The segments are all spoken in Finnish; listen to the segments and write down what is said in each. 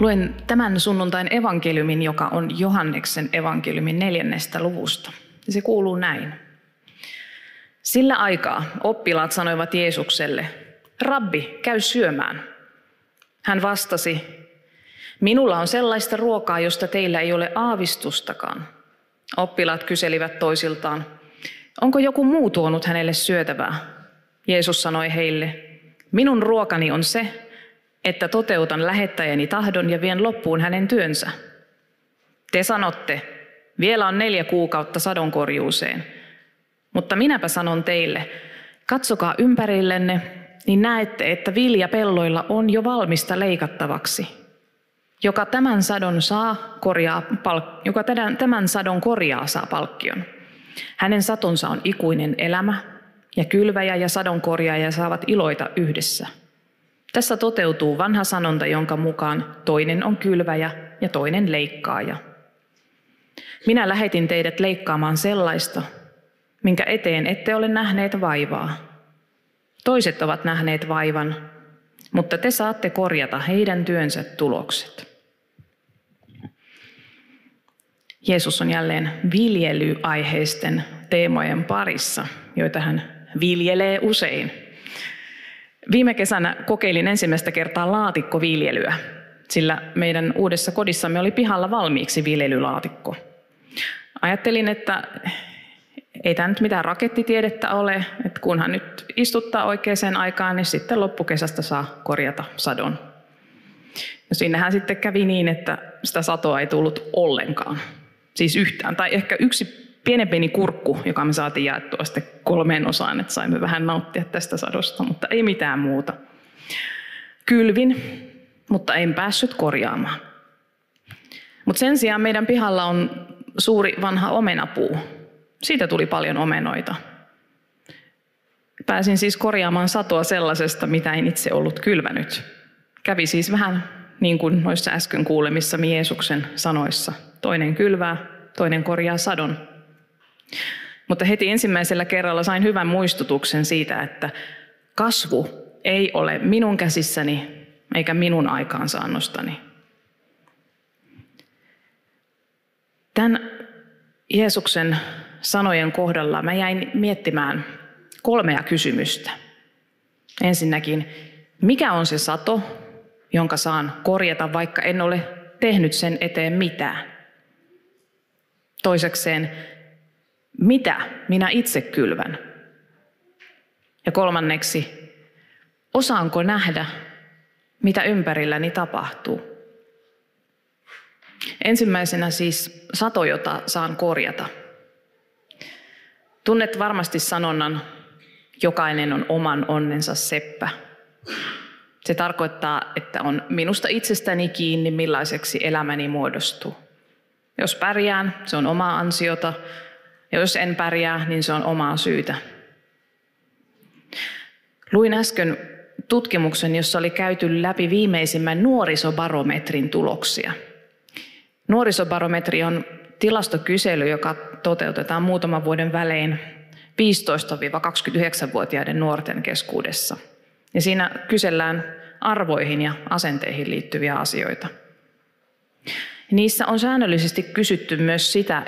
Luen tämän sunnuntain evankeliumin, joka on Johanneksen evankeliumin neljännestä luvusta. Se kuuluu näin. Sillä aikaa oppilaat sanoivat Jeesukselle, Rabbi, käy syömään. Hän vastasi, minulla on sellaista ruokaa, josta teillä ei ole aavistustakaan. Oppilaat kyselivät toisiltaan, onko joku muu tuonut hänelle syötävää? Jeesus sanoi heille, minun ruokani on se, että toteutan lähettäjäni tahdon ja vien loppuun hänen työnsä. Te sanotte, vielä on neljä kuukautta sadonkorjuuseen. Mutta minäpä sanon teille, katsokaa ympärillenne, niin näette, että vilja pelloilla on jo valmista leikattavaksi. Joka tämän sadon saa, korjaa palk- joka tämän sadon korjaa, saa palkkion. Hänen satonsa on ikuinen elämä, ja kylväjä ja sadon korjaaja saavat iloita yhdessä – tässä toteutuu vanha sanonta, jonka mukaan toinen on kylväjä ja toinen leikkaaja. Minä lähetin teidät leikkaamaan sellaista, minkä eteen ette ole nähneet vaivaa. Toiset ovat nähneet vaivan, mutta te saatte korjata heidän työnsä tulokset. Jeesus on jälleen viljelyaiheisten teemojen parissa, joita hän viljelee usein. Viime kesänä kokeilin ensimmäistä kertaa laatikkoviljelyä, sillä meidän uudessa kodissamme oli pihalla valmiiksi viljelylaatikko. Ajattelin, että ei tämä nyt mitään rakettitiedettä ole, että kunhan nyt istuttaa oikeaan aikaan, niin sitten loppukesästä saa korjata sadon. Ja sinnehän sitten kävi niin, että sitä satoa ei tullut ollenkaan. Siis yhtään. Tai ehkä yksi pienen pieni kurkku, joka me saatiin jaettua sitten kolmeen osaan, että saimme vähän nauttia tästä sadosta, mutta ei mitään muuta. Kylvin, mutta en päässyt korjaamaan. Mutta sen sijaan meidän pihalla on suuri vanha omenapuu. Siitä tuli paljon omenoita. Pääsin siis korjaamaan satoa sellaisesta, mitä en itse ollut kylvänyt. Kävi siis vähän niin kuin noissa äsken kuulemissa Jeesuksen sanoissa. Toinen kylvää, toinen korjaa sadon. Mutta heti ensimmäisellä kerralla sain hyvän muistutuksen siitä, että kasvu ei ole minun käsissäni eikä minun aikaansaannostani. Tämän Jeesuksen sanojen kohdalla mä jäin miettimään kolmea kysymystä. Ensinnäkin, mikä on se sato, jonka saan korjata, vaikka en ole tehnyt sen eteen mitään? Toisekseen, mitä minä itse kylvän? Ja kolmanneksi, osaanko nähdä, mitä ympärilläni tapahtuu? Ensimmäisenä siis sato, jota saan korjata. Tunnet varmasti sanonnan, jokainen on oman onnensa seppä. Se tarkoittaa, että on minusta itsestäni kiinni, millaiseksi elämäni muodostuu. Jos pärjään, se on omaa ansiota. Ja jos en pärjää, niin se on omaa syytä. Luin äsken tutkimuksen, jossa oli käyty läpi viimeisimmän nuorisobarometrin tuloksia. Nuorisobarometri on tilastokysely, joka toteutetaan muutaman vuoden välein 15-29-vuotiaiden nuorten keskuudessa. Ja siinä kysellään arvoihin ja asenteihin liittyviä asioita. Niissä on säännöllisesti kysytty myös sitä,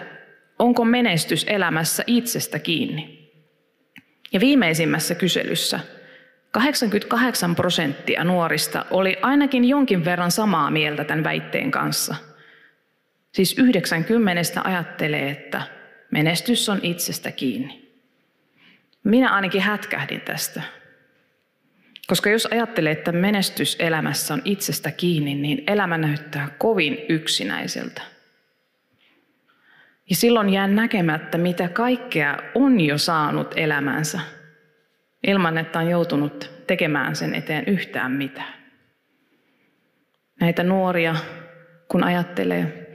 onko menestys elämässä itsestä kiinni. Ja viimeisimmässä kyselyssä 88 prosenttia nuorista oli ainakin jonkin verran samaa mieltä tämän väitteen kanssa. Siis 90 ajattelee, että menestys on itsestä kiinni. Minä ainakin hätkähdin tästä. Koska jos ajattelee, että menestys elämässä on itsestä kiinni, niin elämä näyttää kovin yksinäiseltä. Ja silloin jää näkemättä, mitä kaikkea on jo saanut elämänsä, ilman että on joutunut tekemään sen eteen yhtään mitään. Näitä nuoria, kun ajattelee,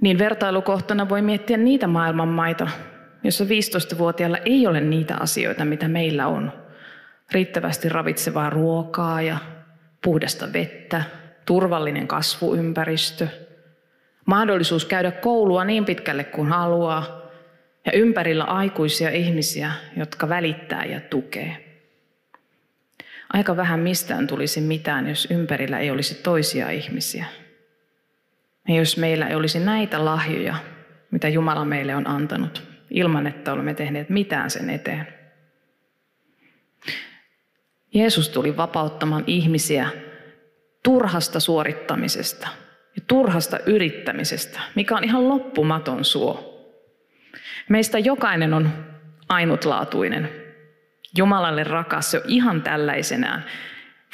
niin vertailukohtana voi miettiä niitä maailmanmaita, jossa 15-vuotiailla ei ole niitä asioita, mitä meillä on. Riittävästi ravitsevaa ruokaa ja puhdasta vettä, turvallinen kasvuympäristö, mahdollisuus käydä koulua niin pitkälle kuin haluaa ja ympärillä aikuisia ihmisiä, jotka välittää ja tukee. Aika vähän mistään tulisi mitään, jos ympärillä ei olisi toisia ihmisiä. Ja jos meillä ei olisi näitä lahjoja, mitä Jumala meille on antanut, ilman että olemme tehneet mitään sen eteen. Jeesus tuli vapauttamaan ihmisiä turhasta suorittamisesta ja turhasta yrittämisestä, mikä on ihan loppumaton suo. Meistä jokainen on ainutlaatuinen. Jumalalle rakas jo ihan tällaisenään,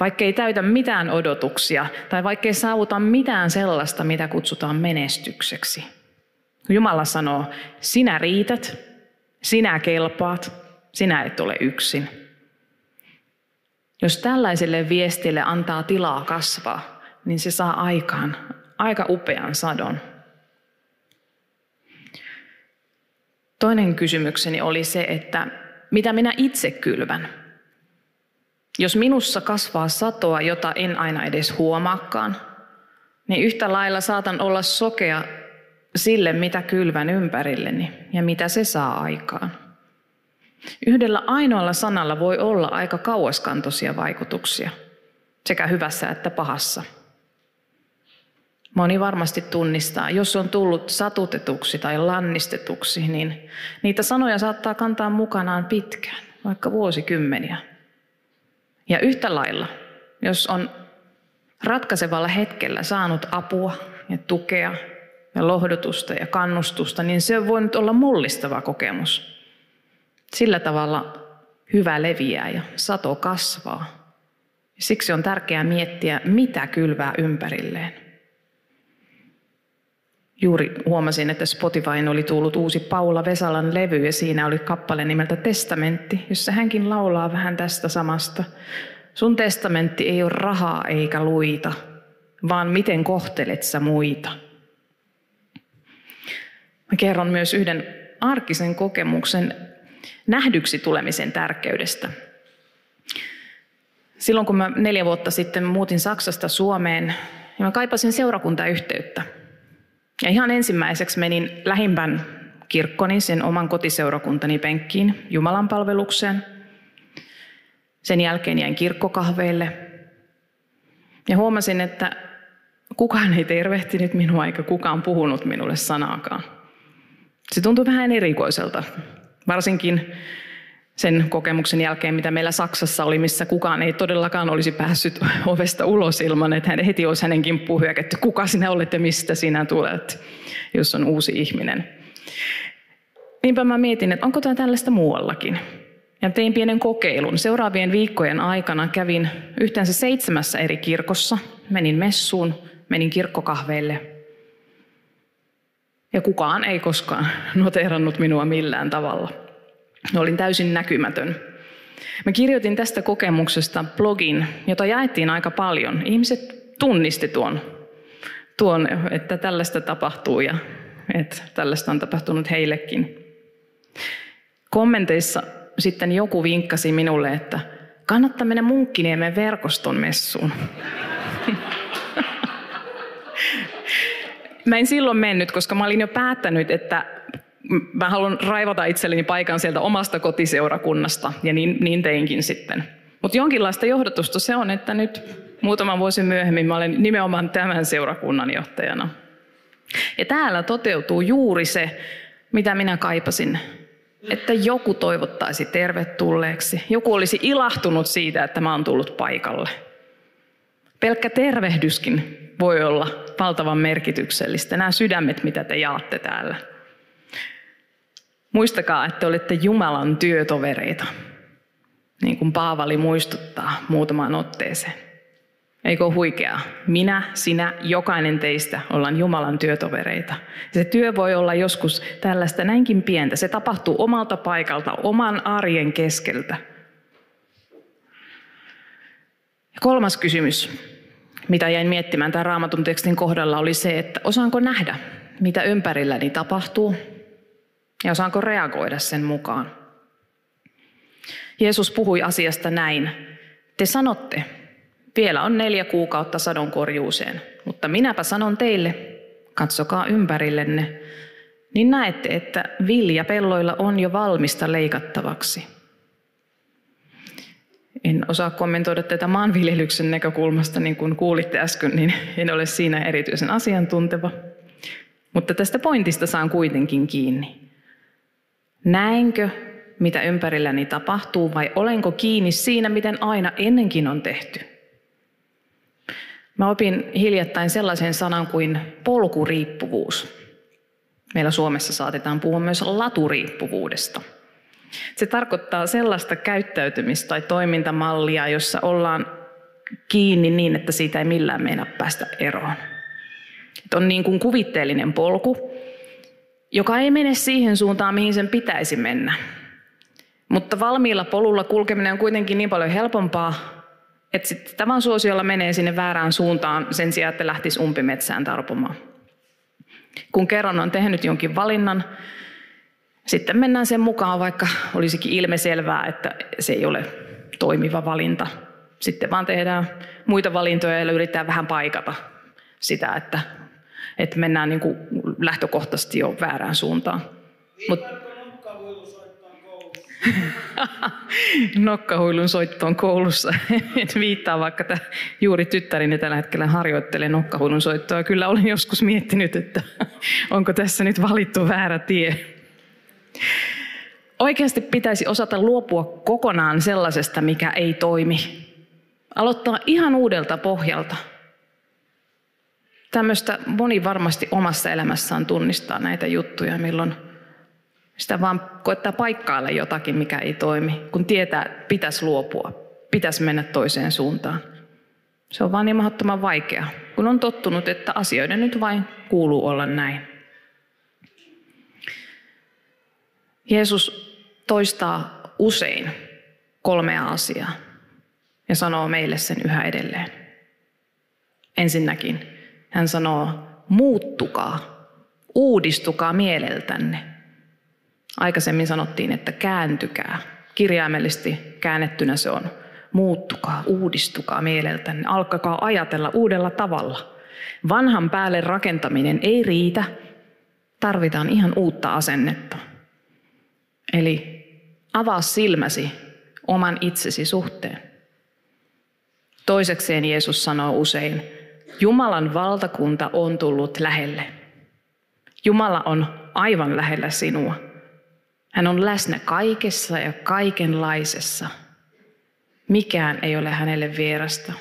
vaikka ei täytä mitään odotuksia tai vaikka ei saavuta mitään sellaista, mitä kutsutaan menestykseksi. Jumala sanoo, sinä riität, sinä kelpaat, sinä et ole yksin. Jos tällaiselle viestille antaa tilaa kasvaa, niin se saa aikaan aika upean sadon. Toinen kysymykseni oli se, että mitä minä itse kylvän. Jos minussa kasvaa satoa, jota en aina edes huomaakaan, niin yhtä lailla saatan olla sokea sille, mitä kylvän ympärilleni ja mitä se saa aikaan. Yhdellä ainoalla sanalla voi olla aika kauaskantoisia vaikutuksia, sekä hyvässä että pahassa. Moni varmasti tunnistaa, jos on tullut satutetuksi tai lannistetuksi, niin niitä sanoja saattaa kantaa mukanaan pitkään, vaikka vuosikymmeniä. Ja yhtä lailla, jos on ratkaisevalla hetkellä saanut apua ja tukea ja lohdutusta ja kannustusta, niin se on voinut olla mullistava kokemus. Sillä tavalla hyvä leviää ja sato kasvaa. Siksi on tärkeää miettiä, mitä kylvää ympärilleen. Juuri huomasin, että Spotifyin oli tullut uusi Paula Vesalan levy ja siinä oli kappale nimeltä Testamentti, jossa hänkin laulaa vähän tästä samasta. Sun testamentti ei ole rahaa eikä luita, vaan miten kohtelet sä muita. Mä kerron myös yhden arkisen kokemuksen nähdyksi tulemisen tärkeydestä. Silloin kun mä neljä vuotta sitten muutin Saksasta Suomeen, niin mä kaipasin seurakuntayhteyttä. Ja ihan ensimmäiseksi menin lähimpän kirkkoni, sen oman kotiseurakuntani penkkiin Jumalan palvelukseen. Sen jälkeen jäin kirkkokahveille. Ja huomasin, että kukaan ei tervehtinyt minua eikä kukaan puhunut minulle sanaakaan. Se tuntui vähän erikoiselta, varsinkin sen kokemuksen jälkeen, mitä meillä Saksassa oli, missä kukaan ei todellakaan olisi päässyt ovesta ulos ilman, että hän heti olisi hänen kimppuun hyökätty. Kuka sinä olet ja mistä sinä tulet, jos on uusi ihminen. Niinpä mä mietin, että onko tämä tällaista muuallakin. Ja tein pienen kokeilun. Seuraavien viikkojen aikana kävin yhteensä seitsemässä eri kirkossa. Menin messuun, menin kirkkokahveille. Ja kukaan ei koskaan noterannut minua millään tavalla. Olin täysin näkymätön. Mä kirjoitin tästä kokemuksesta blogin, jota jaettiin aika paljon. Ihmiset tunnisti tuon, tuon että tällaista tapahtuu ja että tällaista on tapahtunut heillekin. Kommenteissa sitten joku vinkkasi minulle, että kannattaa mennä Munkkiniemen verkoston messuun. mä en silloin mennyt, koska mä olin jo päättänyt, että mä haluan raivata itselleni paikan sieltä omasta kotiseurakunnasta, ja niin, niin teinkin sitten. Mutta jonkinlaista johdatusta se on, että nyt muutaman vuosi myöhemmin mä olen nimenomaan tämän seurakunnan johtajana. Ja täällä toteutuu juuri se, mitä minä kaipasin. Että joku toivottaisi tervetulleeksi. Joku olisi ilahtunut siitä, että mä oon tullut paikalle. Pelkkä tervehdyskin voi olla valtavan merkityksellistä. Nämä sydämet, mitä te jaatte täällä. Muistakaa, että olette Jumalan työtovereita, niin kuin Paavali muistuttaa muutamaan otteeseen. Eikö huikeaa? Minä, sinä, jokainen teistä ollaan Jumalan työtovereita. Se työ voi olla joskus tällaista näinkin pientä. Se tapahtuu omalta paikalta, oman arjen keskeltä. Ja kolmas kysymys. mitä jäin miettimään tämän raamatun tekstin kohdalla, oli se, että osaanko nähdä, mitä ympärilläni tapahtuu, ja osaanko reagoida sen mukaan. Jeesus puhui asiasta näin. Te sanotte, vielä on neljä kuukautta sadonkorjuuseen, mutta minäpä sanon teille, katsokaa ympärillenne, niin näette, että vilja pelloilla on jo valmista leikattavaksi. En osaa kommentoida tätä maanviljelyksen näkökulmasta, niin kuin kuulitte äsken, niin en ole siinä erityisen asiantunteva. Mutta tästä pointista saan kuitenkin kiinni. Näenkö, mitä ympärilläni tapahtuu, vai olenko kiinni siinä, miten aina ennenkin on tehty? Mä opin hiljattain sellaisen sanan kuin polkuriippuvuus. Meillä Suomessa saatetaan puhua myös laturiippuvuudesta. Se tarkoittaa sellaista käyttäytymistä tai toimintamallia, jossa ollaan kiinni niin, että siitä ei millään meinaa päästä eroon. Että on niin kuin kuvitteellinen polku, joka ei mene siihen suuntaan, mihin sen pitäisi mennä. Mutta valmiilla polulla kulkeminen on kuitenkin niin paljon helpompaa, että sitten tavan suosiolla menee sinne väärään suuntaan sen sijaan, että lähtisi umpimetsään tarpomaan. Kun kerran on tehnyt jonkin valinnan, sitten mennään sen mukaan, vaikka olisikin ilmeselvää, että se ei ole toimiva valinta. Sitten vaan tehdään muita valintoja ja yritetään vähän paikata sitä, että, että mennään niin kuin lähtökohtaisesti jo väärään suuntaan. Mut... nokkahuilun soittoon koulussa. viittaa vaikka että juuri tyttärini tällä hetkellä harjoittelee nokkahuilun soittoa. Kyllä olen joskus miettinyt, että onko tässä nyt valittu väärä tie. Oikeasti pitäisi osata luopua kokonaan sellaisesta, mikä ei toimi. Aloittaa ihan uudelta pohjalta. Tämmöistä moni varmasti omassa elämässään tunnistaa näitä juttuja, milloin sitä vaan koittaa paikkailla jotakin, mikä ei toimi, kun tietää, että pitäisi luopua, pitäisi mennä toiseen suuntaan. Se on vaan niin mahdottoman vaikea, kun on tottunut, että asioiden nyt vain kuuluu olla näin. Jeesus toistaa usein kolmea asiaa ja sanoo meille sen yhä edelleen. Ensinnäkin hän sanoo, muuttukaa, uudistukaa mieleltänne. Aikaisemmin sanottiin, että kääntykää. Kirjaimellisesti käännettynä se on muuttukaa, uudistukaa mieleltänne, alkakaa ajatella uudella tavalla. Vanhan päälle rakentaminen ei riitä, tarvitaan ihan uutta asennetta. Eli avaa silmäsi oman itsesi suhteen. Toisekseen Jeesus sanoo usein, Jumalan valtakunta on tullut lähelle. Jumala on aivan lähellä sinua. Hän on läsnä kaikessa ja kaikenlaisessa. Mikään ei ole hänelle vierasta.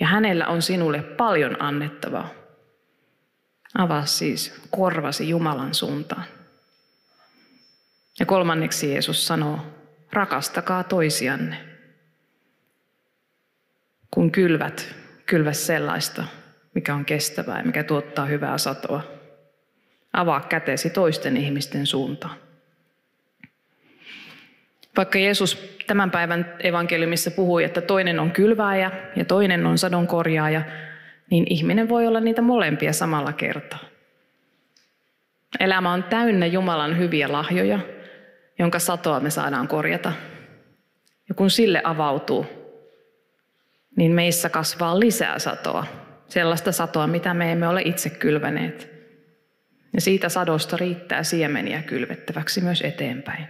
Ja hänellä on sinulle paljon annettavaa. Avaa siis korvasi Jumalan suuntaan. Ja kolmanneksi Jeesus sanoo, rakastakaa toisianne. Kun kylvät, kylvä sellaista, mikä on kestävää ja mikä tuottaa hyvää satoa. Avaa kätesi toisten ihmisten suuntaan. Vaikka Jeesus tämän päivän evankeliumissa puhui, että toinen on kylvääjä ja toinen on sadonkorjaaja, niin ihminen voi olla niitä molempia samalla kertaa. Elämä on täynnä Jumalan hyviä lahjoja, jonka satoa me saadaan korjata. Ja kun sille avautuu, niin meissä kasvaa lisää satoa. Sellaista satoa, mitä me emme ole itse kylväneet. Ja siitä sadosta riittää siemeniä kylvettäväksi myös eteenpäin.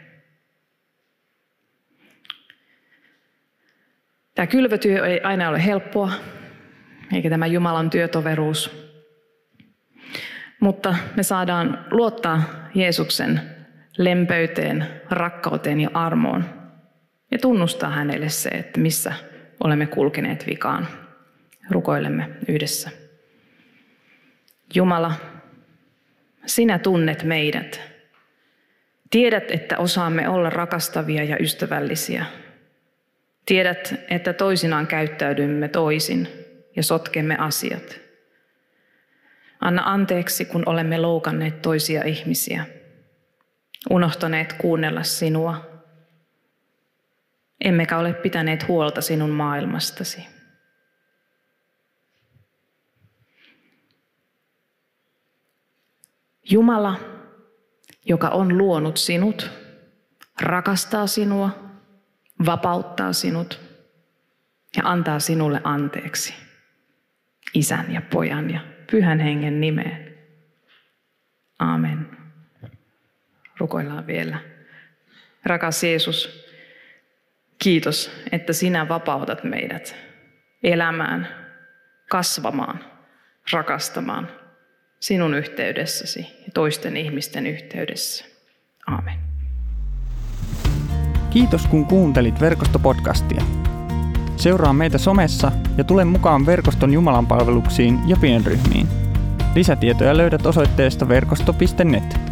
Tämä kylvötyö ei aina ole helppoa, eikä tämä Jumalan työtoveruus. Mutta me saadaan luottaa Jeesuksen lempöyteen, rakkauteen ja armoon ja tunnustaa hänelle se, että missä olemme kulkeneet vikaan. Rukoilemme yhdessä. Jumala, sinä tunnet meidät. Tiedät, että osaamme olla rakastavia ja ystävällisiä. Tiedät, että toisinaan käyttäydymme toisin ja sotkemme asiat. Anna anteeksi, kun olemme loukanneet toisia ihmisiä, unohtaneet kuunnella sinua, emmekä ole pitäneet huolta sinun maailmastasi. Jumala, joka on luonut sinut, rakastaa sinua, vapauttaa sinut ja antaa sinulle anteeksi isän ja pojan ja pyhän hengen nimeen. Aamen. Rukoillaan vielä. Rakas Jeesus, kiitos, että sinä vapautat meidät elämään, kasvamaan, rakastamaan sinun yhteydessäsi ja toisten ihmisten yhteydessä. Amen. Kiitos kun kuuntelit verkostopodcastia. Seuraa meitä somessa ja tule mukaan verkoston Jumalan palveluksiin ja pienryhmiin. Lisätietoja löydät osoitteesta verkosto.net.